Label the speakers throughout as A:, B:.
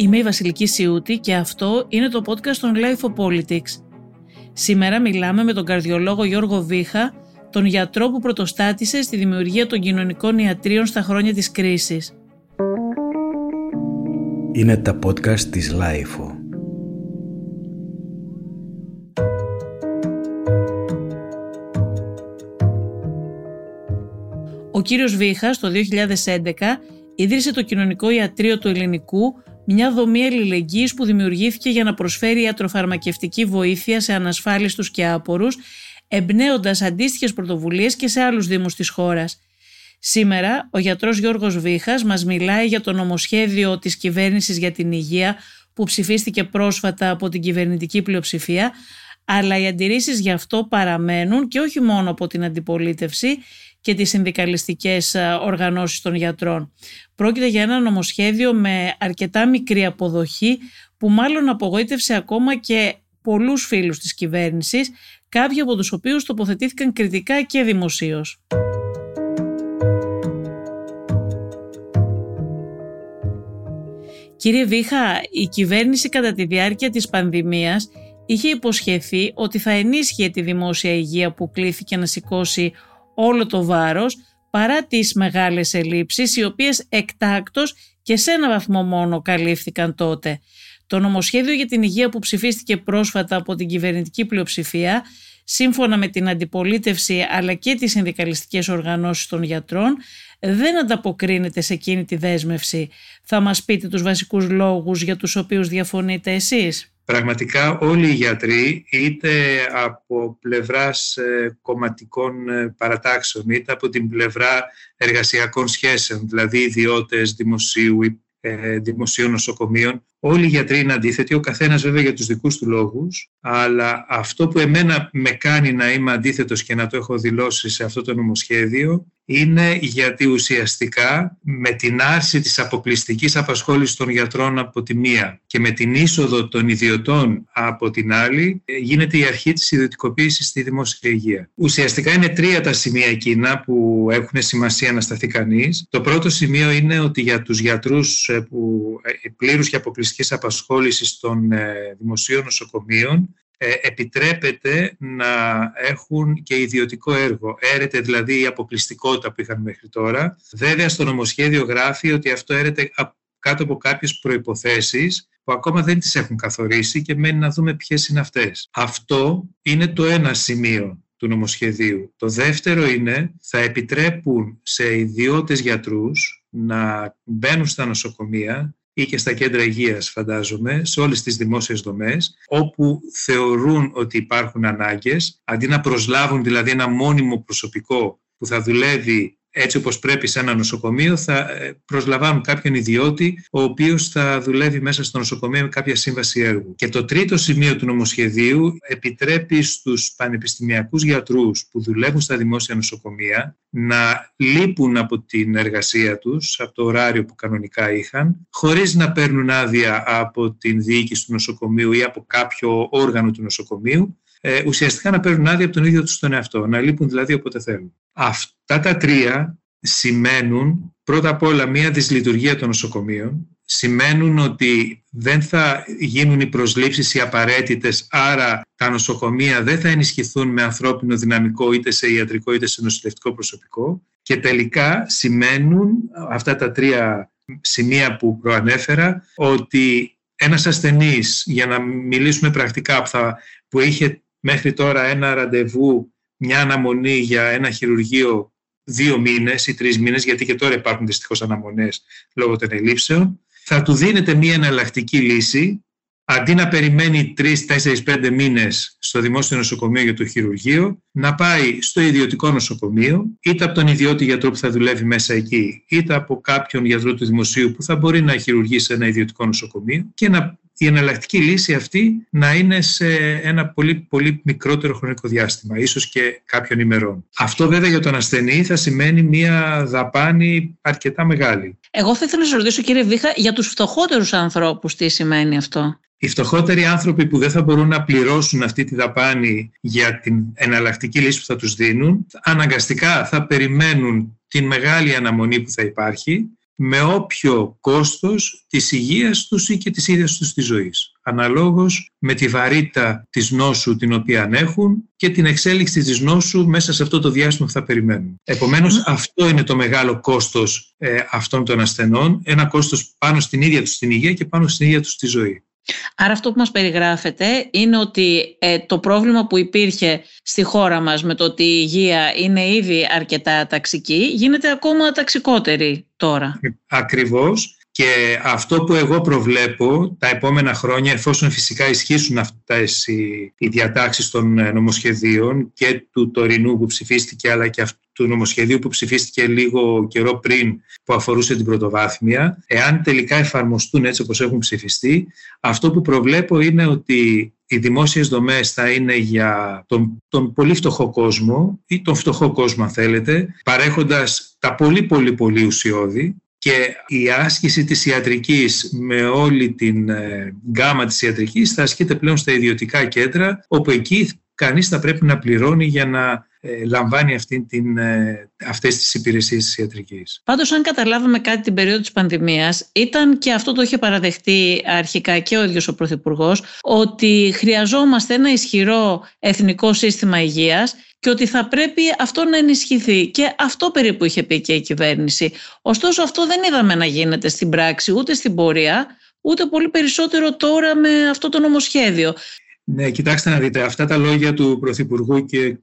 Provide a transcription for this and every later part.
A: Είμαι η Βασιλική Σιούτη και αυτό είναι το podcast των Life of Politics. Σήμερα μιλάμε με τον καρδιολόγο Γιώργο Βίχα, τον γιατρό που πρωτοστάτησε στη δημιουργία των κοινωνικών ιατρίων στα χρόνια της κρίσης.
B: Είναι τα podcast της Life.
A: Ο κύριος Βίχας το 2011 ίδρυσε το Κοινωνικό Ιατρείο του Ελληνικού, μια δομή αλληλεγγύης που δημιουργήθηκε για να προσφέρει ιατροφαρμακευτική βοήθεια σε ανασφάλιστους και άπορους, εμπνέοντας αντίστοιχες πρωτοβουλίες και σε άλλους δήμους της χώρας. Σήμερα ο γιατρός Γιώργος Βίχας μας μιλάει για το νομοσχέδιο της κυβέρνησης για την υγεία που ψηφίστηκε πρόσφατα από την κυβερνητική πλειοψηφία, αλλά οι αντιρρήσεις γι' αυτό παραμένουν και όχι μόνο από την αντιπολίτευση και τις συνδικαλιστικές ε, οργανώσεις των γιατρών. Πρόκειται για ένα νομοσχέδιο με αρκετά μικρή αποδοχή που μάλλον απογοήτευσε ακόμα και πολλούς φίλους της κυβέρνησης, κάποιοι από τους οποίους τοποθετήθηκαν κριτικά και δημοσίως. Κύριε Βίχα, η κυβέρνηση κατά τη διάρκεια της πανδημίας είχε υποσχεθεί ότι θα ενίσχυε τη δημόσια υγεία που κλήθηκε να σηκώσει όλο το βάρος παρά τις μεγάλες ελλείψεις οι οποίες εκτάκτως και σε ένα βαθμό μόνο καλύφθηκαν τότε. Το νομοσχέδιο για την υγεία που ψηφίστηκε πρόσφατα από την κυβερνητική πλειοψηφία σύμφωνα με την αντιπολίτευση αλλά και τις συνδικαλιστικές οργανώσεις των γιατρών δεν ανταποκρίνεται σε εκείνη τη δέσμευση. Θα μας πείτε τους βασικούς λόγους για τους οποίους διαφωνείτε εσείς;
C: Πραγματικά όλοι οι γιατροί, είτε από πλευράς ε, κομματικών ε, παρατάξεων, είτε από την πλευρά εργασιακών σχέσεων, δηλαδή ιδιώτες δημοσίου, ε, δημοσίων νοσοκομείων, Όλοι οι γιατροί είναι αντίθετοι, ο καθένας βέβαια για τους δικούς του λόγους. Αλλά αυτό που εμένα με κάνει να είμαι αντίθετος και να το έχω δηλώσει σε αυτό το νομοσχέδιο είναι γιατί ουσιαστικά με την άρση της αποκλειστικής απασχόλησης των γιατρών από τη μία και με την είσοδο των ιδιωτών από την άλλη γίνεται η αρχή της ιδιωτικοποίησης στη δημόσια υγεία. Ουσιαστικά είναι τρία τα σημεία εκείνα που έχουν σημασία να σταθεί κανείς. Το πρώτο σημείο είναι ότι για τους γιατρούς ε, που ε, πλήρους και αποκλειστικούς αποκλειστικής απασχόλησης των ε, δημοσίων νοσοκομείων ε, επιτρέπεται να έχουν και ιδιωτικό έργο. Έρεται δηλαδή η αποκλειστικότητα που είχαν μέχρι τώρα. Βέβαια στο νομοσχέδιο γράφει ότι αυτό έρεται κάτω από κάποιες προϋποθέσεις που ακόμα δεν τις έχουν καθορίσει και μένει να δούμε ποιες είναι αυτές. Αυτό είναι το ένα σημείο του νομοσχεδίου. Το δεύτερο είναι θα επιτρέπουν σε ιδιώτες γιατρούς να μπαίνουν στα νοσοκομεία ή και στα κέντρα υγείας φαντάζομαι, σε όλες τις δημόσιες δομές, όπου θεωρούν ότι υπάρχουν ανάγκες, αντί να προσλάβουν δηλαδή ένα μόνιμο προσωπικό που θα δουλεύει έτσι όπως πρέπει σε ένα νοσοκομείο θα ε, προσλαμβάνουν κάποιον ιδιώτη ο οποίος θα δουλεύει μέσα στο νοσοκομείο με κάποια σύμβαση έργου. Και το τρίτο σημείο του νομοσχεδίου επιτρέπει στους πανεπιστημιακούς γιατρούς που δουλεύουν στα δημόσια νοσοκομεία να λείπουν από την εργασία τους, από το ωράριο που κανονικά είχαν, χωρίς να παίρνουν άδεια από την διοίκηση του νοσοκομείου ή από κάποιο όργανο του νοσοκομείου, ε, ουσιαστικά να παίρνουν άδεια από τον ίδιο τους τον εαυτό, να λείπουν δηλαδή όποτε θέλουν. Αυτά τα τρία σημαίνουν πρώτα απ' όλα μία δυσλειτουργία των νοσοκομείων, σημαίνουν ότι δεν θα γίνουν οι προσλήψεις οι απαραίτητες, άρα τα νοσοκομεία δεν θα ενισχυθούν με ανθρώπινο δυναμικό είτε σε ιατρικό είτε σε νοσηλευτικό προσωπικό. Και τελικά σημαίνουν αυτά τα τρία σημεία που προανέφερα ότι ένας ασθενής, για να μιλήσουμε πρακτικά, που, που είχε μέχρι τώρα ένα ραντεβού, μια αναμονή για ένα χειρουργείο δύο μήνες ή τρεις μήνες, γιατί και τώρα υπάρχουν δυστυχώς αναμονές λόγω των ελλείψεων, θα του δίνεται μια εναλλακτική λύση, αντί να περιμένει τρεις, τέσσερις, πέντε μήνες στο δημόσιο νοσοκομείο για το χειρουργείο, να πάει στο ιδιωτικό νοσοκομείο, είτε από τον ιδιώτη γιατρό που θα δουλεύει μέσα εκεί, είτε από κάποιον γιατρό του δημοσίου που θα μπορεί να χειρουργήσει σε ένα ιδιωτικό νοσοκομείο και να η εναλλακτική λύση αυτή να είναι σε ένα πολύ, πολύ μικρότερο χρονικό διάστημα, ίσως και κάποιων ημερών. Αυτό βέβαια για τον ασθενή θα σημαίνει μια δαπάνη αρκετά μεγάλη.
A: Εγώ θα ήθελα να σας ρωτήσω κύριε Βίχα για τους φτωχότερους ανθρώπους τι σημαίνει αυτό;
C: Οι φτωχότεροι άνθρωποι που δεν θα μπορούν να πληρώσουν αυτή τη δαπάνη για την εναλλακτική λύση που θα τους δίνουν, αναγκαστικά θα περιμένουν την μεγάλη αναμονή που θα υπάρχει με όποιο κόστος της υγείας τους ή και της ίδιας τους της ζωής. Αναλόγως με τη βαρύτητα της νόσου την οποία έχουν και την εξέλιξη της νόσου μέσα σε αυτό το διάστημα που θα περιμένουν. Επομένως αυτό είναι το μεγάλο κόστος ε, αυτών των ασθενών, ένα κόστος πάνω στην ίδια τους την υγεία και πάνω στην ίδια τους τη ζωή.
A: Άρα αυτό που μας περιγράφεται είναι ότι ε, το πρόβλημα που υπήρχε στη χώρα μας με το ότι η υγεία είναι ήδη αρκετά ταξική γίνεται ακόμα ταξικότερη τώρα.
C: Ακριβώς. Και αυτό που εγώ προβλέπω τα επόμενα χρόνια, εφόσον φυσικά ισχύσουν αυτές οι, οι διατάξεις των ε, νομοσχεδίων και του τωρινού που ψηφίστηκε, αλλά και του νομοσχεδίου που ψηφίστηκε λίγο καιρό πριν που αφορούσε την πρωτοβάθμια, εάν τελικά εφαρμοστούν έτσι όπως έχουν ψηφιστεί, αυτό που προβλέπω είναι ότι οι δημόσιες δομές θα είναι για τον, τον πολύ φτωχό κόσμο ή τον φτωχό κόσμο αν θέλετε, παρέχοντας τα πολύ πολύ πολύ ουσιώδη και η άσκηση της ιατρικής με όλη την ε, γκάμα της ιατρικής θα ασκείται πλέον στα ιδιωτικά κέντρα όπου εκεί κανείς θα πρέπει να πληρώνει για να ε, λαμβάνει αυτή την, ε, αυτές τις υπηρεσίες της ιατρικής.
A: Πάντως αν καταλάβαμε κάτι την περίοδο της πανδημίας ήταν και αυτό το είχε παραδεχτεί αρχικά και ο ίδιος ο Πρωθυπουργός, ότι χρειαζόμαστε ένα ισχυρό εθνικό σύστημα υγείας και ότι θα πρέπει αυτό να ενισχυθεί. Και αυτό περίπου είχε πει και η κυβέρνηση. Ωστόσο αυτό δεν είδαμε να γίνεται στην πράξη ούτε στην πορεία, ούτε πολύ περισσότερο τώρα με αυτό το νομοσχέδιο.
C: Ναι, κοιτάξτε να δείτε, αυτά τα λόγια του Πρωθυπουργού και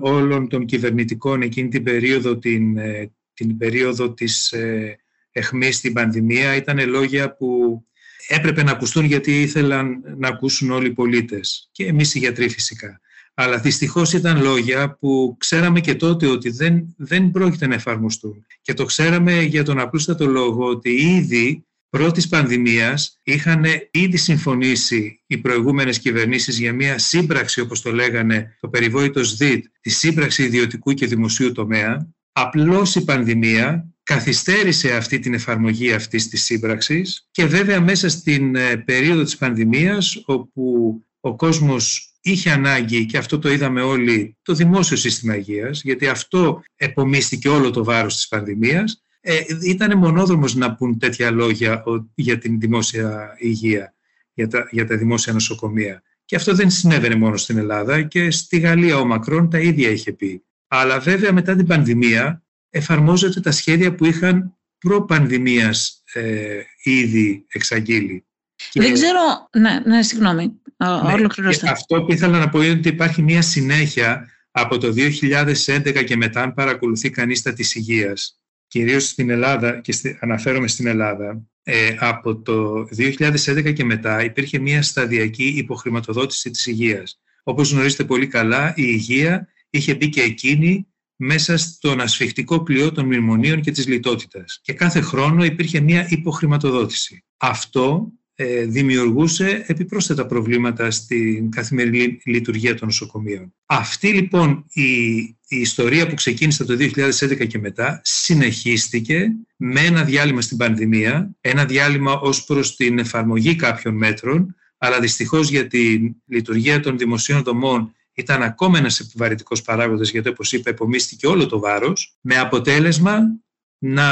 C: όλων των κυβερνητικών εκείνη την περίοδο, την, ε, την περίοδο της ε, εχμής στην πανδημία ήταν λόγια που έπρεπε να ακουστούν γιατί ήθελαν να ακούσουν όλοι οι πολίτες και εμείς οι γιατροί φυσικά. Αλλά δυστυχώς ήταν λόγια που ξέραμε και τότε ότι δεν, δεν πρόκειται να εφαρμοστούν. Και το ξέραμε για τον απλούστατο λόγο ότι ήδη πρώτης πανδημίας είχαν ήδη συμφωνήσει οι προηγούμενες κυβερνήσεις για μια σύμπραξη, όπως το λέγανε το περιβόητος ΔΙΤ, τη σύμπραξη ιδιωτικού και δημοσίου τομέα. Απλώς η πανδημία καθυστέρησε αυτή την εφαρμογή αυτής της σύμπραξης και βέβαια μέσα στην ε, περίοδο της πανδημίας όπου ο κόσμος είχε ανάγκη και αυτό το είδαμε όλοι το δημόσιο σύστημα υγείας γιατί αυτό επομίστηκε όλο το βάρος της πανδημίας ε, ήταν μονόδρομος να πούν τέτοια λόγια για την δημόσια υγεία, για τα, για τα δημόσια νοσοκομεία. Και αυτό δεν συνέβαινε μόνο στην Ελλάδα και στη Γαλλία ο Μακρόν τα ίδια είχε πει. Αλλά βέβαια μετά την πανδημία εφαρμόζονται τα σχέδια που είχαν προ-πανδημίας ε, ήδη εξαγγείλει.
A: Δεν ξέρω, ναι, ναι συγγνώμη,
C: ναι, Αυτό που ήθελα να πω είναι ότι υπάρχει μια συνέχεια από το 2011 και μετά, αν παρακολουθεί κανείς τα της υγείας, κυρίως στην Ελλάδα, και αναφέρομαι στην Ελλάδα, ε, από το 2011 και μετά υπήρχε μια σταδιακή υποχρηματοδότηση της υγείας. Όπως γνωρίζετε πολύ καλά, η υγεία είχε μπει και εκείνη μέσα στον ασφιχτικό κλειό των μνημονίων και της λιτότητας. Και κάθε χρόνο υπήρχε μια υποχρηματοδότηση. Αυτό ε, δημιουργούσε επιπρόσθετα προβλήματα στην καθημερινή λειτουργία των νοσοκομείων. Αυτή λοιπόν η, η ιστορία που ξεκίνησε το 2011 και μετά συνεχίστηκε με ένα διάλειμμα στην πανδημία, ένα διάλειμμα ως προς την εφαρμογή κάποιων μέτρων, αλλά δυστυχώς για τη λειτουργία των δημοσίων δομών ήταν ακόμα ένας επιβαρυτικός παράγοντας γιατί όπως είπα επομίστηκε όλο το βάρος με αποτέλεσμα να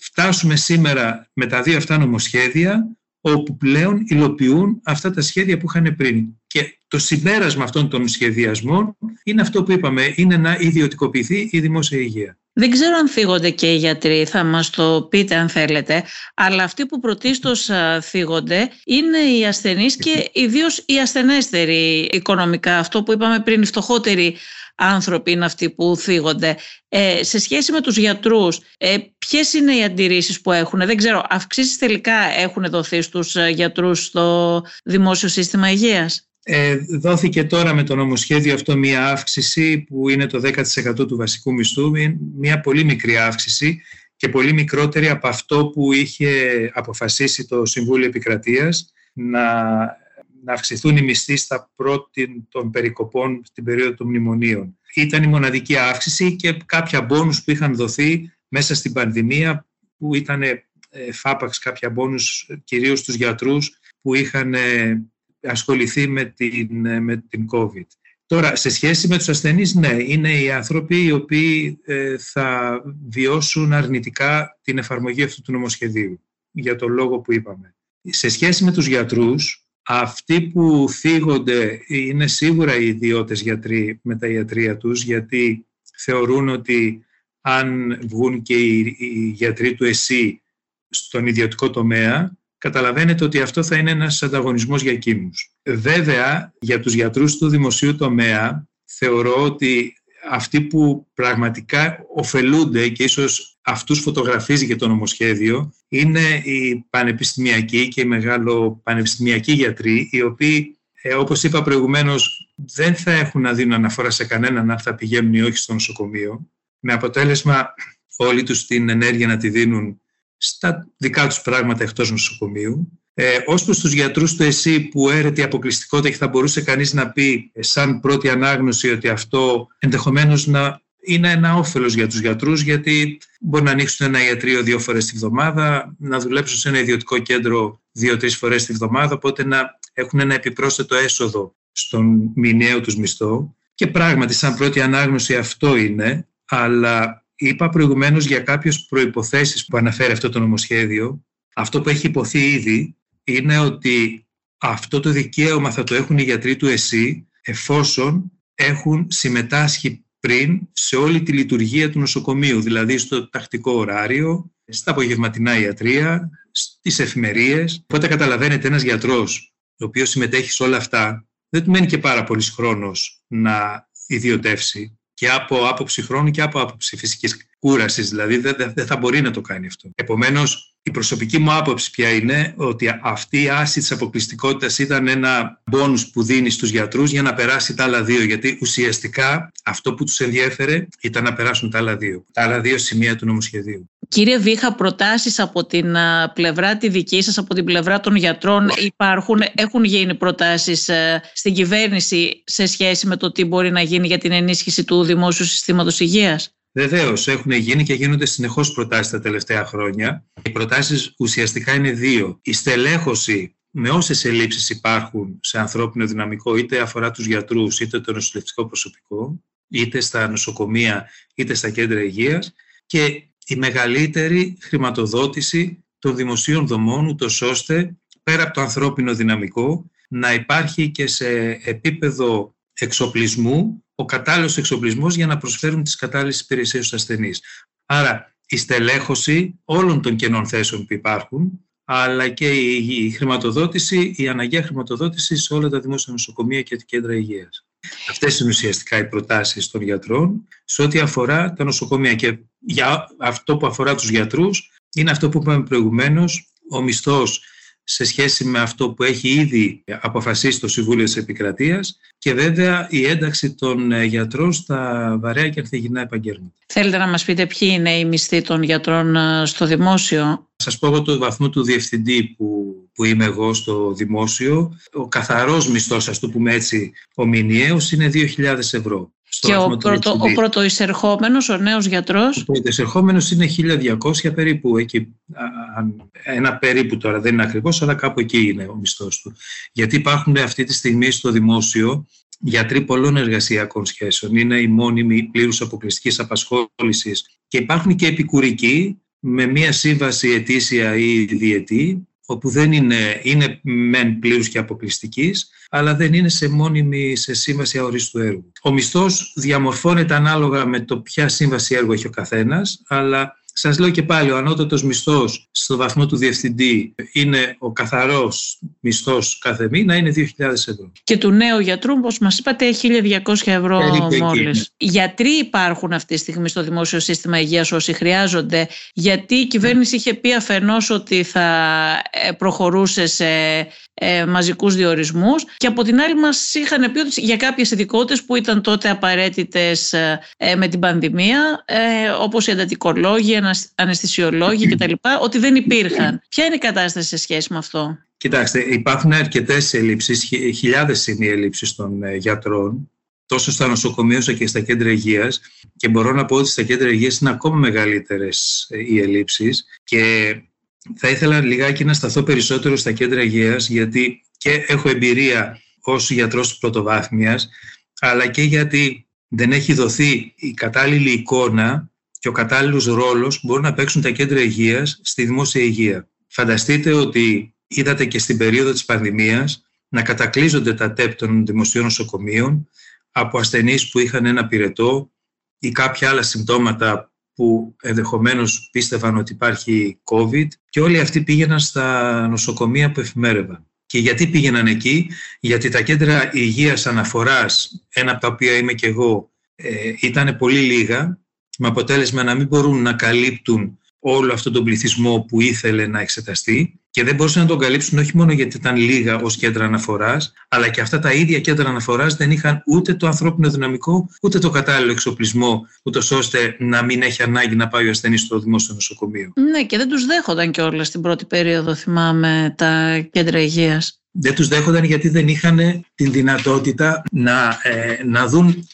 C: φτάσουμε σήμερα με τα δύο αυτά νομοσχέδια όπου πλέον υλοποιούν αυτά τα σχέδια που είχαν πριν. Και το συμπέρασμα αυτών των σχεδιασμών είναι αυτό που είπαμε, είναι να ιδιωτικοποιηθεί η δημόσια υγεία.
A: Δεν ξέρω αν θίγονται και οι γιατροί, θα μας το πείτε αν θέλετε, αλλά αυτοί που πρωτίστως θίγονται είναι οι ασθενείς και ιδίως οι ασθενέστεροι οικονομικά. Αυτό που είπαμε πριν, οι φτωχότεροι άνθρωποι είναι αυτοί που θίγονται. Ε, σε σχέση με τους γιατρούς, ε, ποιες είναι οι αντιρρήσεις που έχουν; Δεν ξέρω, αυξήσεις τελικά έχουν δοθεί στους ε, γιατρούς στο δημόσιο σύστημα υγείας;
C: Ε, δόθηκε τώρα με το νομοσχέδιο αυτό μία αύξηση που είναι το 10% του βασικού μισθού, μία πολύ μικρή αύξηση και πολύ μικρότερη από αυτό που είχε αποφασίσει το Συμβούλιο Επικρατείας να να αυξηθούν οι μισθοί στα πρώτη των περικοπών στην περίοδο των μνημονίων. Ήταν η μοναδική αύξηση και κάποια μπόνους που είχαν δοθεί μέσα στην πανδημία που ήταν ε, φάπαξ κάποια μπόνους κυρίως στους γιατρούς που είχαν ε, ασχοληθεί με την, ε, με την COVID. Τώρα, σε σχέση με τους ασθενείς, ναι, είναι οι άνθρωποι οι οποίοι ε, θα βιώσουν αρνητικά την εφαρμογή αυτού του νομοσχεδίου, για το λόγο που είπαμε. Σε σχέση με τους γιατρούς, αυτοί που θίγονται είναι σίγουρα οι ιδιώτες γιατροί με τα ιατρία τους, γιατί θεωρούν ότι αν βγουν και οι, γιατροί του ΕΣΥ στον ιδιωτικό τομέα, καταλαβαίνετε ότι αυτό θα είναι ένας ανταγωνισμός για εκείνους. Βέβαια, για τους γιατρούς του δημοσίου τομέα, θεωρώ ότι αυτοί που πραγματικά ωφελούνται και ίσως αυτούς φωτογραφίζει και το νομοσχέδιο είναι οι πανεπιστημιακοί και οι μεγάλο πανεπιστημιακοί γιατροί οι οποίοι ε, όπως είπα προηγουμένως δεν θα έχουν να δίνουν αναφορά σε κανέναν αν θα πηγαίνουν ή όχι στο νοσοκομείο με αποτέλεσμα όλοι τους την ενέργεια να τη δίνουν στα δικά τους πράγματα εκτός νοσοκομείου. Ε, ως προς τους γιατρούς του ΕΣΥ που έρεται η αποκλειστικότητα και θα μπορούσε κανείς να πει ε, σαν πρώτη ανάγνωση ότι αυτό ενδεχομένως να είναι ένα όφελος για τους γιατρούς γιατί μπορεί να ανοίξουν ένα ιατρείο δύο φορές τη βδομάδα, να δουλέψουν σε ένα ιδιωτικό κέντρο δύο-τρεις φορές τη βδομάδα, οπότε να έχουν ένα επιπρόσθετο έσοδο στον μηνιαίο τους μισθό. Και πράγματι, σαν πρώτη ανάγνωση αυτό είναι, αλλά είπα προηγουμένως για κάποιες προϋποθέσεις που αναφέρει αυτό το νομοσχέδιο. Αυτό που έχει υποθεί ήδη είναι ότι αυτό το δικαίωμα θα το έχουν οι γιατροί του ΕΣΥ εφόσον έχουν συμμετάσχει πριν σε όλη τη λειτουργία του νοσοκομείου, δηλαδή στο τακτικό ωράριο, στα απογευματινά ιατρία, στις εφημερίες. Οπότε καταλαβαίνετε ένας γιατρός, ο οποίος συμμετέχει σε όλα αυτά, δεν του μένει και πάρα πολύς χρόνος να ιδιωτεύσει και από άποψη χρόνου και από άποψη φυσικής κούρασης, δηλαδή δεν θα μπορεί να το κάνει αυτό. Επομένως, η προσωπική μου άποψη πια είναι ότι αυτή η άση της αποκλειστικότητας ήταν ένα μπόνους που δίνει στους γιατρούς για να περάσει τα άλλα δύο. Γιατί ουσιαστικά αυτό που τους ενδιέφερε ήταν να περάσουν τα άλλα δύο. Τα άλλα δύο σημεία του νομοσχεδίου.
A: Κύριε Βίχα, προτάσεις από την πλευρά τη δική σας, από την πλευρά των γιατρών υπάρχουν, έχουν γίνει προτάσεις ε, στην κυβέρνηση σε σχέση με το τι μπορεί να γίνει για την ενίσχυση του δημόσιου συστήματος υγείας;
C: Βεβαίως, έχουν γίνει και γίνονται συνεχώς προτάσεις τα τελευταία χρόνια. Οι προτάσεις ουσιαστικά είναι δύο. Η στελέχωση με όσες ελλείψεις υπάρχουν σε ανθρώπινο δυναμικό, είτε αφορά τους γιατρούς, είτε το νοσηλευτικό προσωπικό, είτε στα νοσοκομεία, είτε στα κέντρα υγείας και η μεγαλύτερη χρηματοδότηση των δημοσίων δομών, ούτως ώστε πέρα από το ανθρώπινο δυναμικό να υπάρχει και σε επίπεδο εξοπλισμού ο κατάλληλος εξοπλισμός για να προσφέρουν τις κατάλληλες υπηρεσίες στους ασθενείς. Άρα, η στελέχωση όλων των κενών θέσεων που υπάρχουν, αλλά και η χρηματοδότηση, η αναγκαία χρηματοδότηση σε όλα τα δημόσια νοσοκομεία και τα κέντρα υγείας. Αυτές είναι ουσιαστικά οι προτάσεις των γιατρών σε ό,τι αφορά τα νοσοκομεία. Και για αυτό που αφορά τους γιατρούς, είναι αυτό που είπαμε προηγουμένως, ο μισθός σε σχέση με αυτό που έχει ήδη αποφασίσει το Συμβούλιο της Επικρατείας και βέβαια η ένταξη των ε, γιατρών στα βαρέα και αρθιγινά επαγγέλματα.
A: Θέλετε να μας πείτε ποιοι είναι οι μισθοί των γιατρών ε, στο δημόσιο;
C: Σας πω εγώ το βαθμό του διευθυντή που, που είμαι εγώ στο δημόσιο. Ο καθαρός μισθός, ας το πούμε έτσι, ο μηνιαίος είναι 2.000 ευρώ
A: και ο, πρωτο, ο πρωτοεισερχόμενος, ο νέος γιατρός.
C: Ο πρωτοεισερχόμενος είναι 1200 περίπου, εκεί, ένα περίπου τώρα, δεν είναι ακριβώς, αλλά κάπου εκεί είναι ο μισθός του. Γιατί υπάρχουν αυτή τη στιγμή στο δημόσιο γιατροί πολλών εργασιακών σχέσεων. Είναι η μόνιμη πλήρους αποκλειστικής απασχόλησης και υπάρχουν και επικουρικοί με μία σύμβαση ετήσια ή διετή όπου δεν είναι, είναι μεν πλήρους και αποκλειστικής, αλλά δεν είναι σε μόνιμη σε σύμβαση αορίστου έργου. Ο μισθός διαμορφώνεται ανάλογα με το ποια σύμβαση έργου έχει ο καθένας, αλλά σας λέω και πάλι, ο ανώτατος μισθός στο βαθμό του διευθυντή είναι ο καθαρός μισθός κάθε μήνα, είναι 2.000 ευρώ.
A: Και του νέου γιατρού, όπως μας είπατε, 1.200 ευρώ μόλις. Γιατροί υπάρχουν αυτή τη στιγμή στο δημόσιο σύστημα υγείας όσοι χρειάζονται, γιατί η κυβέρνηση είχε πει αφενός ότι θα ε, προχωρούσε σε ε, μαζικούς διορισμούς και από την άλλη μας είχαν πει ότι για κάποιες ειδικότητες που ήταν τότε απαραίτητες ε, ε, με την πανδημία ε, όπως οι εντατικολόγοι, αναισθησιολόγοι κτλ. ότι δεν υπήρχαν. Ποια είναι η κατάσταση σε σχέση με αυτό;
C: Κοιτάξτε, υπάρχουν αρκετές ελλείψεις, χιλιάδες είναι οι ελλείψεις των ε, γιατρών, τόσο στα νοσοκομεία όσο και στα κέντρα υγείας. Και μπορώ να πω ότι στα κέντρα υγείας είναι ακόμα μεγαλύτερες οι ελλείψεις. Και θα ήθελα λιγάκι να σταθώ περισσότερο στα κέντρα υγείας γιατί και έχω εμπειρία ως γιατρός πρωτοβάθμιας αλλά και γιατί δεν έχει δοθεί η κατάλληλη εικόνα και ο κατάλληλος ρόλος που μπορούν να παίξουν τα κέντρα υγείας στη δημόσια υγεία. Φανταστείτε ότι είδατε και στην περίοδο της πανδημίας να κατακλείζονται τα ΤΕΠ των δημοσίων νοσοκομείων από ασθενείς που είχαν ένα πυρετό ή κάποια άλλα συμπτώματα που ενδεχομένως πίστευαν ότι υπάρχει COVID και όλοι αυτοί πήγαιναν στα νοσοκομεία που εφημέρευαν. Και γιατί πήγαιναν εκεί, γιατί τα κέντρα υγείας αναφοράς, ένα από τα οποία είμαι και εγώ, ε, ήταν πολύ λίγα, με αποτέλεσμα να μην μπορούν να καλύπτουν όλο αυτόν τον πληθυσμό που ήθελε να εξεταστεί και δεν μπορούσαν να τον καλύψουν όχι μόνο γιατί ήταν λίγα ως κέντρα αναφοράς, αλλά και αυτά τα ίδια κέντρα αναφοράς δεν είχαν ούτε το ανθρώπινο δυναμικό, ούτε το κατάλληλο εξοπλισμό, ούτως ώστε να μην έχει ανάγκη να πάει ο ασθενής στο δημόσιο νοσοκομείο.
A: Ναι, και δεν τους δέχονταν κιόλας στην πρώτη περίοδο, θυμάμαι, τα κέντρα υγείας.
C: Δεν τους δέχονταν γιατί δεν είχαν την δυνατότητα να, ε, να δουν,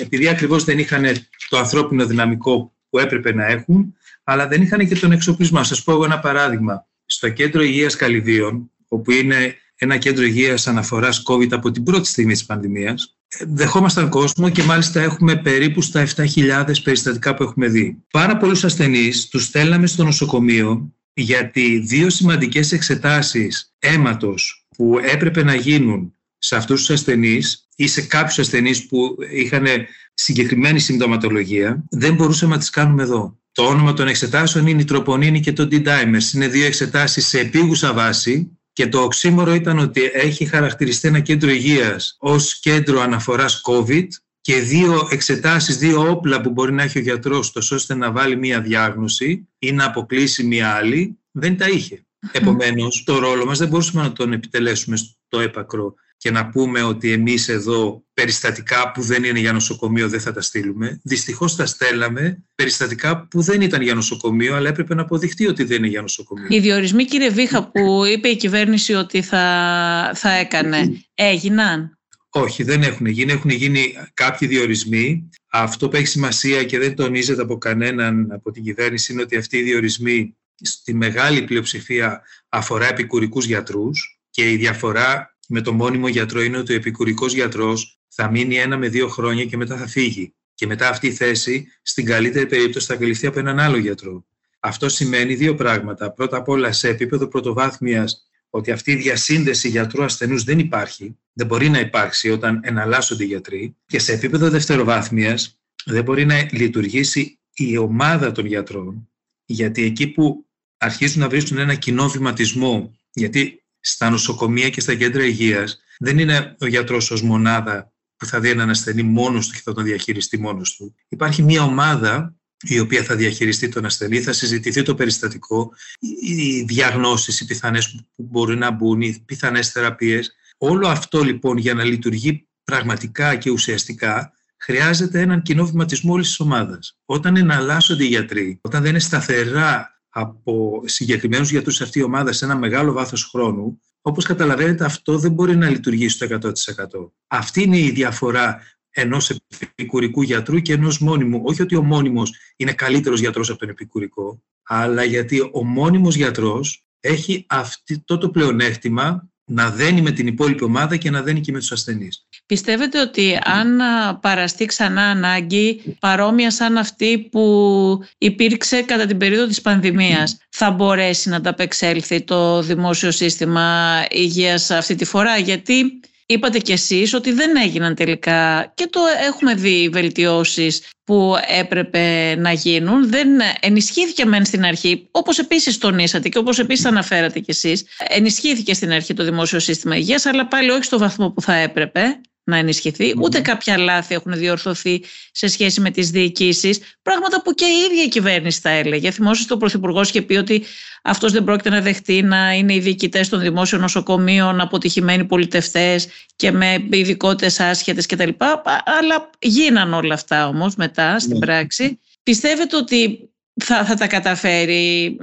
C: επειδή ακριβώς δεν είχαν το ανθρώπινο δυναμικό που έπρεπε να έχουν, αλλά δεν είχαν και τον εξοπλισμό. Σας πω εγώ ένα παράδειγμα. Στο κέντρο υγείας Καλυδίων, όπου είναι ένα κέντρο υγείας αναφοράς COVID από την πρώτη στιγμή της πανδημίας, δεχόμασταν κόσμο και μάλιστα έχουμε περίπου στα 7.000 περιστατικά που έχουμε δει. Πάρα πολλούς ασθενείς τους στέλναμε στο νοσοκομείο γιατί δύο σημαντικές εξετάσεις αίματος που έπρεπε να γίνουν σε αυτούς τους ασθενείς ή σε κάποιους ασθενείς που είχαν συγκεκριμένη συμπτωματολογία δεν μπορούσαμε να τις κάνουμε εδώ. Το όνομα των εξετάσεων είναι η τροπονίνη και το D-dimers. Είναι δύο εξετάσεις σε επίγουσα βάση και το οξύμορο ήταν ότι έχει χαρακτηριστεί ένα κέντρο υγείας ως κέντρο αναφοράς COVID και δύο εξετάσεις, δύο όπλα που μπορεί να έχει ο γιατρός τόσο ώστε να βάλει μία διάγνωση ή να αποκλείσει μία άλλη, δεν τα είχε. Επομένως, το ρόλο μας δεν μπορούσαμε να τον επιτελέσουμε στο έπακρο και να πούμε ότι εμείς εδώ περιστατικά που δεν είναι για νοσοκομείο δεν θα τα στείλουμε. Δυστυχώς τα στέλναμε περιστατικά που δεν ήταν για νοσοκομείο αλλά έπρεπε να αποδειχτεί ότι δεν είναι για νοσοκομείο.
A: Οι διορισμοί κύριε Βίχα που είπε η κυβέρνηση ότι θα, θα έκανε έγιναν;
C: Όχι, δεν έχουν γίνει. Έχουν γίνει κάποιοι διορισμοί. Αυτό που έχει σημασία και δεν τονίζεται από κανέναν από την κυβέρνηση είναι ότι αυτοί οι διορισμοί στη μεγάλη πλειοψηφία αφορά επικουρικούς γιατρούς και η διαφορά με το μόνιμο γιατρό είναι ότι ο επικουρικός γιατρός θα μείνει ένα με δύο χρόνια και μετά θα φύγει. Και μετά αυτή η θέση, στην καλύτερη περίπτωση, θα καλυφθεί από έναν άλλο γιατρό. Αυτό σημαίνει δύο πράγματα. Πρώτα απ' όλα, σε επίπεδο πρωτοβάθμιας, ότι αυτή η διασύνδεση γιατρού-ασθενού δεν υπάρχει, δεν μπορεί να υπάρξει όταν εναλλάσσονται οι γιατροί. Και σε επίπεδο δευτεροβάθμιας, δεν μπορεί να λειτουργήσει η ομάδα των γιατρών, γιατί εκεί που αρχίζουν να βρίσκουν ένα κοινό βηματισμό, γιατί στα νοσοκομεία και στα κέντρα υγείας δεν είναι ο γιατρός ως μονάδα που θα δει έναν ασθενή μόνος του και θα τον διαχειριστεί μόνος του. Υπάρχει μια ομάδα η οποία θα διαχειριστεί τον ασθενή, θα συζητηθεί το περιστατικό, οι διαγνώσεις, οι πιθανές που μπορεί να μπουν, οι πιθανές θεραπείες. Όλο αυτό λοιπόν για να λειτουργεί πραγματικά και ουσιαστικά χρειάζεται έναν κοινό βηματισμό όλης της ομάδας. Όταν εναλλάσσονται οι γιατροί, όταν δεν είναι σταθερά από συγκεκριμένους γιατρούς σε αυτή η ομάδα σε ένα μεγάλο βάθος χρόνου, όπως καταλαβαίνετε, αυτό δεν μπορεί να λειτουργήσει στο 100%. Αυτή είναι η διαφορά ενός επικουρικού γιατρού και ενός μόνιμου. Όχι ότι ο μόνιμος είναι καλύτερος γιατρός από τον επικουρικό, αλλά γιατί ο μόνιμος γιατρός έχει αυτό το πλεονέκτημα να δένει με την υπόλοιπη ομάδα και να δένει και με τους ασθενείς.
A: Πιστεύετε ότι αν παραστεί ξανά ανάγκη παρόμοια σαν αυτή που υπήρξε κατά την περίοδο της πανδημίας θα μπορέσει να ανταπεξέλθει το δημόσιο σύστημα υγείας αυτή τη φορά; Γιατί είπατε κι εσείς ότι δεν έγιναν τελικά και το έχουμε δει βελτιώσεις που έπρεπε να γίνουν. Δεν ενισχύθηκε μεν στην αρχή, όπως επίσης τονίσατε και όπως επίσης αναφέρατε κι εσείς, ενισχύθηκε στην αρχή το δημόσιο σύστημα υγείας, αλλά πάλι όχι στο βαθμό που θα έπρεπε να ενισχυθεί, ούτε κάποια λάθη έχουν διορθωθεί σε σχέση με τις διοικήσεις, πράγματα που και η ίδια η κυβέρνηση θα έλεγε. Θυμόσαστε ο Πρωθυπουργός είχε πει ότι αυτός δεν πρόκειται να δεχτεί να είναι οι διοικητές των δημόσιων νοσοκομείων αποτυχημένοι πολιτευτές και με ειδικότητες άσχετες κτλ. Αλλά γίναν όλα αυτά όμως μετά στην ναι. πράξη. Πιστεύετε ότι θα, θα τα καταφέρει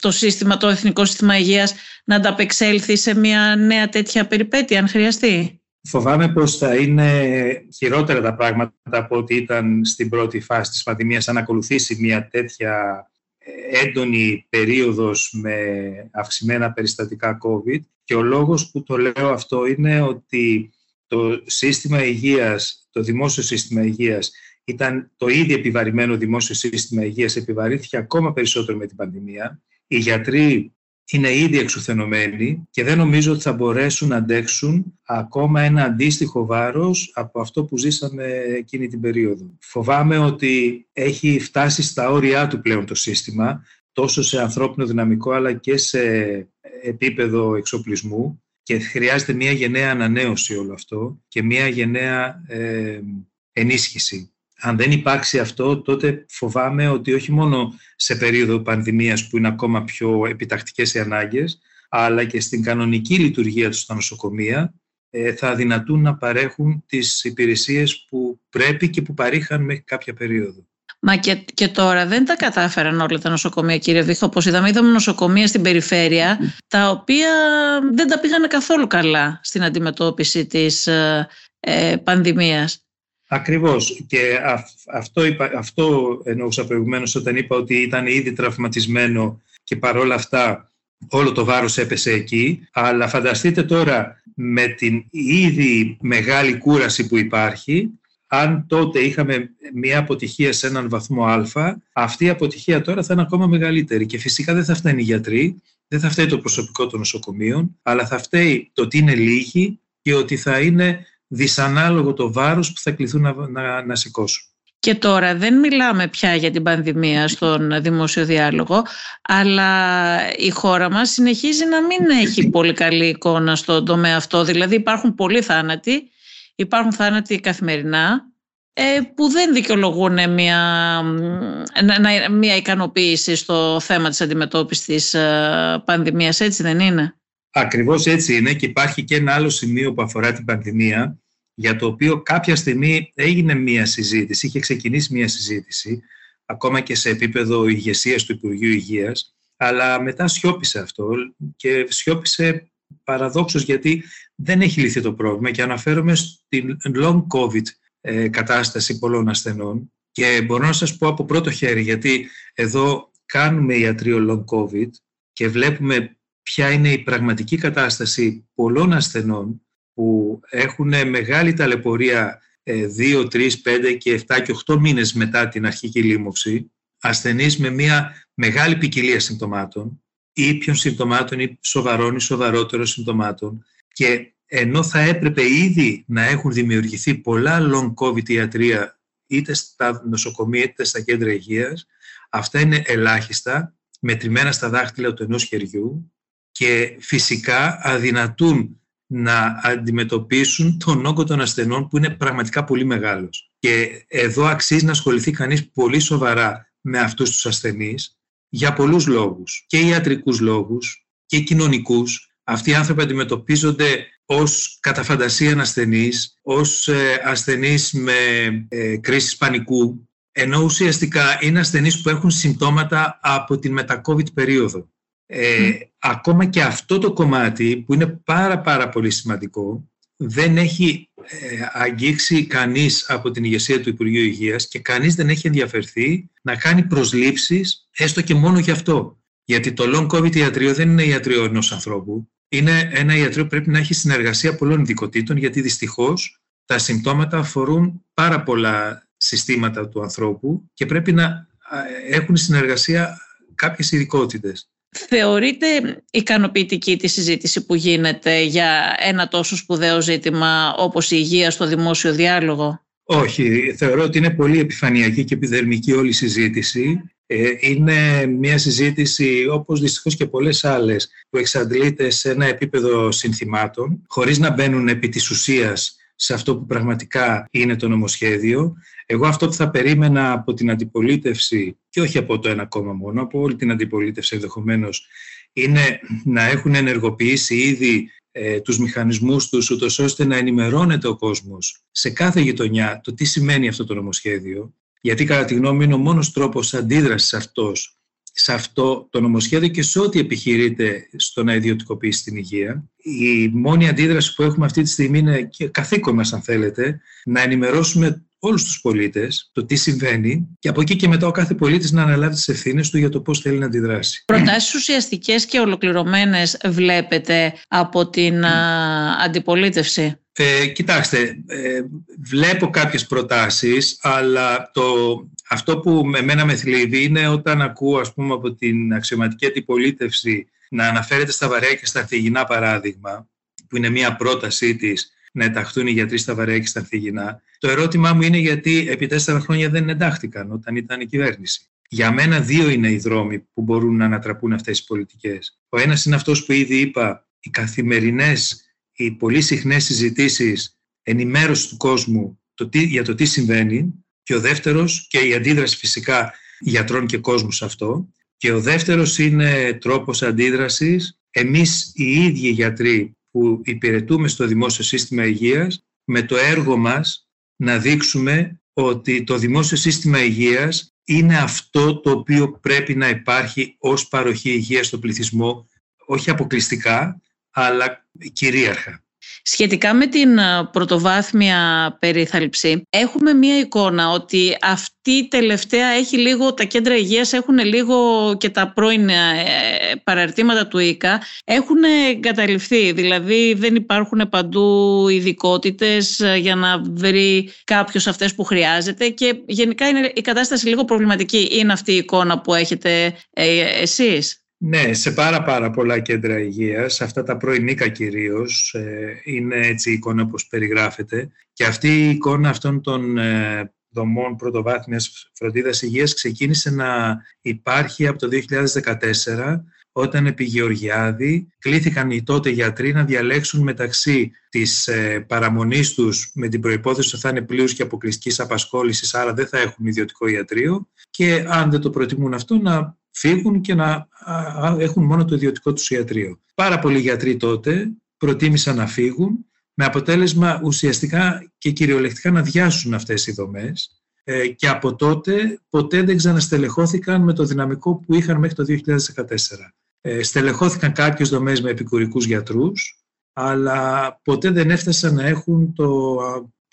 A: το, σύστημα, το Εθνικό Σύστημα Υγείας να ανταπεξέλθει σε μια νέα τέτοια περιπέτεια αν χρειαστεί;
C: Φοβάμαι πως θα είναι χειρότερα τα πράγματα από ό,τι ήταν στην πρώτη φάση της πανδημίας αν ακολουθήσει μια τέτοια ε, έντονη περίοδος με αυξημένα περιστατικά COVID και ο λόγος που το λέω αυτό είναι ότι το σύστημα υγείας, το δημόσιο σύστημα υγείας ήταν το ήδη επιβαρημένο δημόσιο σύστημα υγείας, επιβαρύνθηκε ακόμα περισσότερο με την πανδημία. Οι γιατροί είναι ήδη εξουθενωμένοι και δεν νομίζω ότι θα μπορέσουν να αντέξουν ακόμα ένα αντίστοιχο βάρος από αυτό που ζήσαμε εκείνη την περίοδο. Φοβάμαι ότι έχει φτάσει στα όρια του πλέον το σύστημα, τόσο σε ανθρώπινο δυναμικό αλλά και σε επίπεδο εξοπλισμού και χρειάζεται μια γενναία ανανέωση όλο αυτό και μια γενναία ε, ενίσχυση. Αν δεν υπάρξει αυτό, τότε φοβάμαι ότι όχι μόνο σε περίοδο πανδημίας που είναι ακόμα πιο επιτακτικές οι ανάγκες, αλλά και στην κανονική λειτουργία του στα νοσοκομεία ε, θα δυνατούν να παρέχουν τις υπηρεσίες που πρέπει και που παρήχαν μέχρι κάποια περίοδο.
A: Μα και, και τώρα δεν τα κατάφεραν όλα τα νοσοκομεία, κύριε Βίχο. Όπως είδαμε, είδαμε νοσοκομεία στην περιφέρεια, τα οποία δεν τα πήγανε καθόλου καλά στην αντιμετώπιση της ε, ε πανδημίας.
C: Ακριβώς. Και αυτό, είπα, αυτό εννοούσα προηγουμένως όταν είπα ότι ήταν ήδη τραυματισμένο και παρόλα αυτά όλο το βάρος έπεσε εκεί. Αλλά φανταστείτε τώρα με την ήδη μεγάλη κούραση που υπάρχει, αν τότε είχαμε μια αποτυχία σε έναν βαθμό α, αυτή η αποτυχία τώρα θα είναι ακόμα μεγαλύτερη. Και φυσικά δεν θα φταίνει οι γιατροί, δεν θα φταίει το προσωπικό των νοσοκομείων, αλλά θα φταίει το ότι είναι λίγοι και ότι θα είναι δυσανάλογο το βάρος που θα κληθούν να, να, να σηκώσουν.
A: Και τώρα δεν μιλάμε πια για την πανδημία στον δημόσιο διάλογο, αλλά η χώρα μας συνεχίζει να μην έχει πολύ καλή εικόνα στον τομέα αυτό. Δηλαδή υπάρχουν πολλοί θάνατοι, υπάρχουν θάνατοι καθημερινά, ε, που δεν δικαιολογούν μια, μια ικανοποίηση στο θέμα της αντιμετώπισης της ε, πανδημίας, έτσι δεν είναι;
C: Ακριβώς έτσι είναι και υπάρχει και ένα άλλο σημείο που αφορά την πανδημία για το οποίο κάποια στιγμή έγινε μία συζήτηση, είχε ξεκινήσει μία συζήτηση ακόμα και σε επίπεδο ηγεσίας του Υπουργείου Υγείας αλλά μετά σιώπησε αυτό και σιώπησε παραδόξως γιατί δεν έχει λυθεί το πρόβλημα και αναφέρομαι στην long covid ε, κατάσταση πολλών ασθενών. Και μπορώ να σας πω από πρώτο χέρι γιατί εδώ κάνουμε ιατρείο long covid και βλέπουμε ποια είναι η πραγματική κατάσταση πολλών ασθενών που έχουν μεγάλη ταλαιπωρία 2, 3, 5 και 7 και 8 μήνες μετά την αρχική λίμωξη, ασθενείς με μια μεγάλη ποικιλία συμπτωμάτων, ήπιων συμπτωμάτων ή σοβαρών ή σοβαρότερων συμπτωμάτων. Και ενώ θα έπρεπε ήδη να έχουν δημιουργηθεί πολλά long covid ιατρία είτε στα νοσοκομεία είτε στα κέντρα υγείας, αυτά είναι ελάχιστα, μετρημένα στα δάχτυλα του ενός χεριού και φυσικά αδυνατούν να αντιμετωπίσουν τον όγκο των ασθενών που είναι πραγματικά πολύ μεγάλος. Και εδώ αξίζει να ασχοληθεί κανείς πολύ σοβαρά με αυτούς τους ασθενείς για πολλούς λόγους και ιατρικούς λόγους και κοινωνικούς. Αυτοί οι άνθρωποι αντιμετωπίζονται ως κατά φαντασία ασθενείς, ως ε, ασθενείς με ε, κρίσεις πανικού, ενώ ουσιαστικά είναι ασθενείς που έχουν συμπτώματα από την μετα-COVID περίοδο. Ε, ακόμα και αυτό το κομμάτι που είναι πάρα πάρα πολύ σημαντικό δεν έχει ε, αγγίξει κανείς από την ηγεσία του Υπουργείου Υγείας και κανείς δεν έχει ενδιαφερθεί να κάνει προσλήψεις έστω και μόνο γι' αυτό. Γιατί το long covid ιατρείο δεν είναι ιατρείο ενός ανθρώπου. Είναι ένα ιατρείο που πρέπει να έχει συνεργασία πολλών ειδικοτήτων γιατί δυστυχώς τα συμπτώματα αφορούν πάρα πολλά συστήματα του ανθρώπου και πρέπει να έχουν συνεργασία κάποιες ειδικότητες.
A: Θεωρείτε ικανοποιητική τη συζήτηση που γίνεται για ένα τόσο σπουδαίο ζήτημα όπως η υγεία στο δημόσιο διάλογο;
C: Όχι, θεωρώ ότι είναι πολύ επιφανειακή και επιδερμική όλη η συζήτηση. Ε, είναι μια συζήτηση, όπως δυστυχώς και πολλές άλλες, που εξαντλείται σε ένα επίπεδο συνθημάτων, χωρίς να μπαίνουν επί της ουσίας σε αυτό που πραγματικά είναι το νομοσχέδιο. Εγώ αυτό που θα περίμενα από την αντιπολίτευση, και όχι από το ένα κόμμα μόνο, από όλη την αντιπολίτευση ενδεχομένως, είναι να έχουν ενεργοποιήσει ήδη ε, τους μηχανισμούς τους, ούτως ώστε να ενημερώνεται ο κόσμος σε κάθε γειτονιά το τι σημαίνει αυτό το νομοσχέδιο, γιατί κατά τη γνώμη είναι ο μόνος τρόπος αντίδρασης αυτός σε αυτό το νομοσχέδιο και σε ό,τι επιχειρείται στο να ιδιωτικοποιήσει την υγεία. Η μόνη αντίδραση που έχουμε αυτή τη στιγμή είναι και καθήκον μας αν θέλετε να ενημερώσουμε όλους τους πολίτες το τι συμβαίνει και από εκεί και μετά ο κάθε πολίτης να αναλάβει τις ευθύνες του για το πώς θέλει να αντιδράσει.
A: Προτάσεις ουσιαστικές και ολοκληρωμένες βλέπετε από την αντιπολίτευση;
C: Ε, κοιτάξτε, ε, βλέπω κάποιες προτάσεις, αλλά το, αυτό που με μένα με θλίβει είναι όταν ακούω ας πούμε, από την αξιωματική αντιπολίτευση να αναφέρεται στα βαρέα και στα αρχηγεινά παράδειγμα, που είναι μια πρότασή της να ενταχθούν οι γιατροί στα βαρέα και στα αρχηγεινά. Το ερώτημά μου είναι γιατί επί τέσσερα χρόνια δεν εντάχθηκαν όταν ήταν η κυβέρνηση. Για μένα δύο είναι οι δρόμοι που μπορούν να ανατραπούν αυτές οι πολιτικές. Ο ένας είναι αυτός που ήδη είπα, οι καθημερινές, οι πολύ συχνές συζητήσεις ενημέρωση του κόσμου το τι, για το τι συμβαίνει και ο δεύτερος και η αντίδραση φυσικά γιατρών και κόσμου σε αυτό και ο δεύτερος είναι τρόπος αντίδρασης εμείς οι ίδιοι γιατροί που υπηρετούμε στο δημόσιο σύστημα υγείας με το έργο μας να δείξουμε ότι το δημόσιο σύστημα υγείας είναι αυτό το οποίο πρέπει να υπάρχει ως παροχή υγείας στο πληθυσμό, όχι αποκλειστικά, αλλά κυρίαρχα.
A: Σχετικά με την πρωτοβάθμια περίθαλψη, έχουμε μία εικόνα ότι αυτή η τελευταία έχει λίγο, τα κέντρα υγείας έχουν λίγο και τα πρώην ε, παραρτήματα του ΙΚΑ έχουν εγκαταλειφθεί. Δηλαδή δεν υπάρχουν παντού ειδικότητες ε, για να βρει κάποιος αυτές που χρειάζεται και γενικά είναι η κατάσταση λίγο προβληματική. Είναι αυτή η εικόνα που έχετε ε, εσείς;
C: Ναι, σε πάρα πάρα πολλά κέντρα υγείας, αυτά τα πρωινίκα κυρίως, ε, είναι έτσι η εικόνα όπως περιγράφεται. Και αυτή η εικόνα αυτών των ε, δομών πρωτοβάθμιας φροντίδας υγείας ξεκίνησε να υπάρχει από το 2014 όταν επί Γεωργιάδη κλήθηκαν οι τότε γιατροί να διαλέξουν μεταξύ της ε, παραμονής τους με την προϋπόθεση ότι θα είναι πλήρους και αποκλειστικής απασχόλησης, άρα δεν θα έχουν ιδιωτικό ιατρείο και αν δεν το προτιμούν αυτό να φύγουν και να έχουν μόνο το ιδιωτικό τους ιατρείο. Πάρα πολλοί γιατροί τότε προτίμησαν να φύγουν με αποτέλεσμα ουσιαστικά και κυριολεκτικά να διάσουν αυτές οι δομές ε, και από τότε ποτέ δεν ξαναστελεχώθηκαν με το δυναμικό που είχαν μέχρι το 2014. Ε, στελεχώθηκαν κάποιες δομές με επικουρικούς γιατρούς, αλλά ποτέ δεν έφτασαν να έχουν το,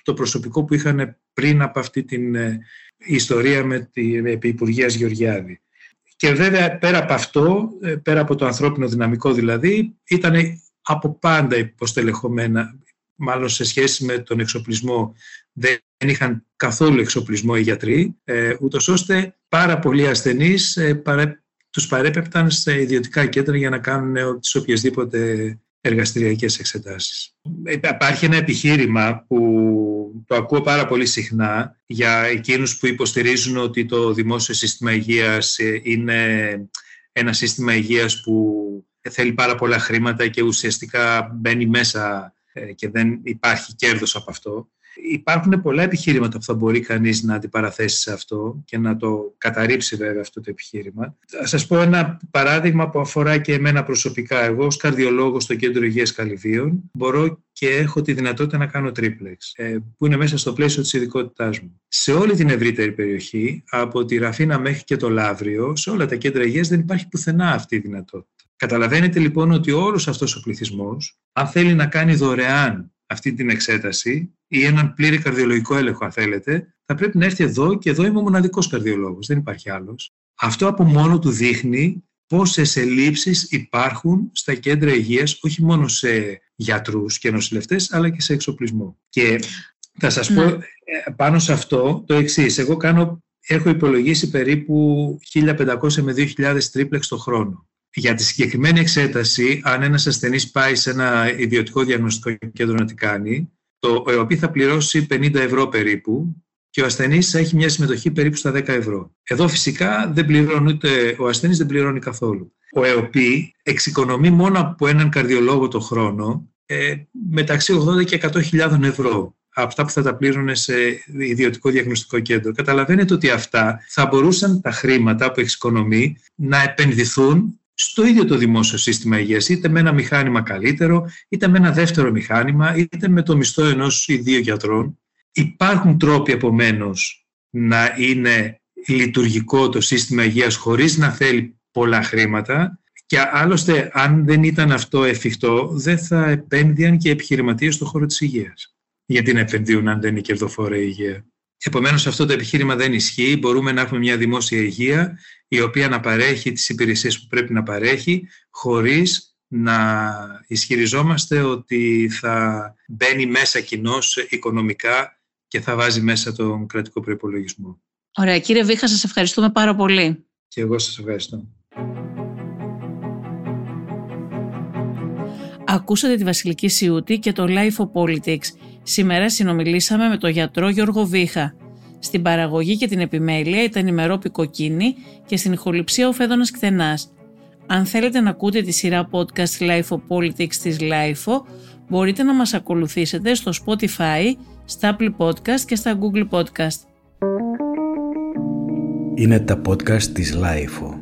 C: το προσωπικό που είχαν πριν από αυτή την ε, ιστορία με την Υπουργεία Γεωργιάδη. Και βέβαια πέρα από αυτό, ε, πέρα από το ανθρώπινο δυναμικό δηλαδή, ήταν από πάντα υποστελεχωμένα, μάλλον σε σχέση με τον εξοπλισμό δεν είχαν καθόλου εξοπλισμό οι γιατροί, ε, ούτως ώστε πάρα πολλοί ασθενείς ε, παρέ, τους παρέπεπταν σε ιδιωτικά κέντρα για να κάνουν τις οποιασδήποτε εργαστηριακές εξετάσεις. Υπάρχει ένα επιχείρημα που το ακούω πάρα πολύ συχνά για εκείνους που υποστηρίζουν ότι το δημόσιο σύστημα υγείας ε, είναι ένα σύστημα υγείας που θέλει πάρα πολλά χρήματα και ουσιαστικά μπαίνει μέσα ε, και δεν υπάρχει κέρδος από αυτό. Υπάρχουν πολλά επιχείρηματα που θα μπορεί κανείς να αντιπαραθέσει σε αυτό και να το καταρρύψει βέβαια αυτό το επιχείρημα. Θα σας πω ένα παράδειγμα που αφορά και εμένα προσωπικά. Εγώ ως καρδιολόγος στο Κέντρο Υγείας Καλυβίων μπορώ και έχω τη δυνατότητα να κάνω τρίπλεξ, ε, που είναι μέσα στο πλαίσιο της ειδικότητάς μου. Σε όλη την ευρύτερη περιοχή, από τη Ραφίνα μέχρι και το Λαύριο, σε όλα τα κέντρα υγείας δεν υπάρχει πουθενά αυτή η δυνατότητα. Καταλαβαίνετε λοιπόν ότι όλος αυτός ο πληθυσμός, αν θέλει να κάνει δωρεάν αυτή την εξέταση ή έναν πλήρη καρδιολογικό έλεγχο, αν θέλετε, θα πρέπει να έρθει εδώ και εδώ είμαι ο μοναδικός καρδιολόγος. Δεν υπάρχει άλλος. Αυτό από μόνο του δείχνει πόσες ελλείψεις υπάρχουν στα κέντρα υγείας, όχι μόνο σε γιατρούς και νοσηλευτές, αλλά και σε εξοπλισμό. Και θα σας πω ναι. ε, πάνω σε αυτό το εξής. Εγώ κάνω, έχω υπολογίσει περίπου 1.500 με 2.000 τρίπλεξ το χρόνο. Για τη συγκεκριμένη εξέταση, αν ένας ασθενής πάει σε ένα ιδιωτικό διαγνωστικό κέντρο να την κάνει, το ΕΟΠΗ θα πληρώσει 50 ευρώ περίπου και ο ασθενής θα έχει μια συμμετοχή περίπου στα 10 ευρώ. Εδώ φυσικά δεν πληρώνει ούτε, ο ασθενής δεν πληρώνει καθόλου. Ο ΕΟΠΗ εξοικονομεί μόνο από έναν καρδιολόγο το χρόνο ε, μεταξύ 80 και 100.000 ευρώ από αυτά που θα τα πλήρωνε σε ιδιωτικό διαγνωστικό κέντρο. Καταλαβαίνετε ότι αυτά θα μπορούσαν τα χρήματα που εξοικονομεί να επενδυθούν στο ίδιο το δημόσιο σύστημα υγείας, είτε με ένα μηχάνημα καλύτερο, είτε με ένα δεύτερο μηχάνημα, είτε με το μισθό ενός ή δύο γιατρών. Υπάρχουν τρόποι επομένως να είναι λειτουργικό το σύστημα υγείας χωρίς να θέλει πολλά χρήματα και άλλωστε αν δεν ήταν αυτό εφικτό δεν θα επένδυαν και επιχειρηματίες στον χώρο της υγείας. Γιατί να επενδύουν αν δεν είναι κερδοφόρα η υγεία; Επομένως αυτό το επιχείρημα δεν ισχύει. Μπορούμε να έχουμε μια δημόσια υγεία η οποία να παρέχει τις υπηρεσίες που πρέπει να παρέχει χωρίς να ισχυριζόμαστε ότι θα μπαίνει μέσα κοινό οικονομικά και θα βάζει μέσα τον κρατικό προϋπολογισμό.
A: Ωραία. Κύριε Βίχα, σας ευχαριστούμε πάρα πολύ.
C: Και εγώ σας ευχαριστώ.
A: Ακούσατε τη Βασιλική Σιούτη και το Life of Politics. Σήμερα συνομιλήσαμε με τον γιατρό Γιώργο Βίχα. Στην παραγωγή και την επιμέλεια ήταν η Μερόπη Κοκκίνη και στην ηχοληψία ο Φέδωνας Κθενάς. Αν θέλετε να ακούτε τη σειρά podcast Life of Politics της Life μπορείτε να μας ακολουθήσετε στο Spotify, στα Apple Podcast και στα Google Podcast.
B: Είναι τα podcast της Life